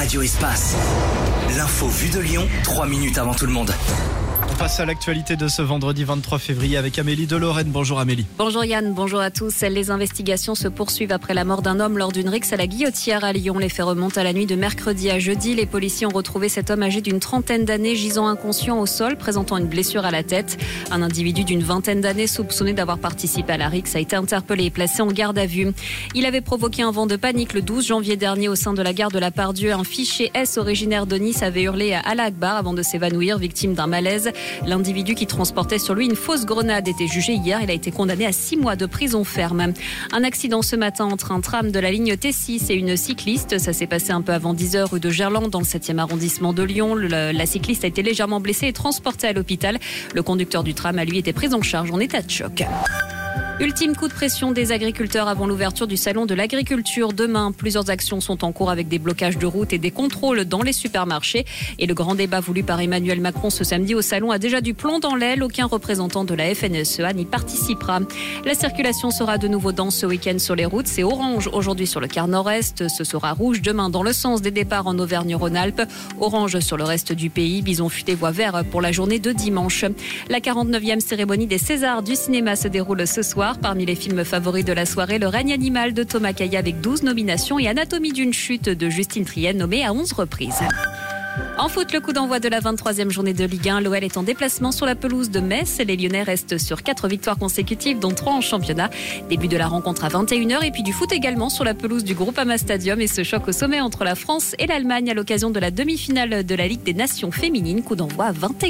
Radio Espace. L'info vue de Lyon, 3 minutes avant tout le monde. Passe à l'actualité de ce vendredi 23 février avec Amélie de Lorraine. Bonjour Amélie. Bonjour Yann, bonjour à tous. Les investigations se poursuivent après la mort d'un homme lors d'une rixe à la Guillotière à Lyon. Les faits remontent à la nuit de mercredi à jeudi. Les policiers ont retrouvé cet homme âgé d'une trentaine d'années, gisant inconscient au sol, présentant une blessure à la tête. Un individu d'une vingtaine d'années soupçonné d'avoir participé à la rixe a été interpellé et placé en garde à vue. Il avait provoqué un vent de panique le 12 janvier dernier au sein de la gare de la Pardieu. Un fichier S originaire de Nice avait hurlé à Allah Akbar avant de s'évanouir, victime d'un malaise. L'individu qui transportait sur lui une fausse grenade était jugé hier. Il a été condamné à six mois de prison ferme. Un accident ce matin entre un tram de la ligne T6 et une cycliste. Ça s'est passé un peu avant 10h rue de Gerland dans le 7e arrondissement de Lyon. La cycliste a été légèrement blessée et transportée à l'hôpital. Le conducteur du tram a lui été pris en charge en état de choc. Ultime coup de pression des agriculteurs avant l'ouverture du salon de l'agriculture demain. Plusieurs actions sont en cours avec des blocages de routes et des contrôles dans les supermarchés. Et le grand débat voulu par Emmanuel Macron ce samedi au salon a déjà du plomb dans l'aile. Aucun représentant de la FNSEA n'y participera. La circulation sera de nouveau dense ce week-end sur les routes. C'est orange aujourd'hui sur le quart nord-est. Ce sera rouge demain dans le sens des départs en Auvergne-Rhône-Alpes. Orange sur le reste du pays. Bison futé voie vert pour la journée de dimanche. La 49e cérémonie des Césars du cinéma se déroule ce soir. Parmi les films favoris de la soirée, Le règne animal de Thomas Caillat avec 12 nominations et Anatomie d'une chute de Justine Trienne nommée à 11 reprises. En foot, le coup d'envoi de la 23e journée de Ligue 1. L'OL est en déplacement sur la pelouse de Metz. Les Lyonnais restent sur 4 victoires consécutives, dont 3 en championnat. Début de la rencontre à 21h et puis du foot également sur la pelouse du Groupama Stadium et ce choc au sommet entre la France et l'Allemagne à l'occasion de la demi-finale de la Ligue des Nations féminines. Coup d'envoi à 21h.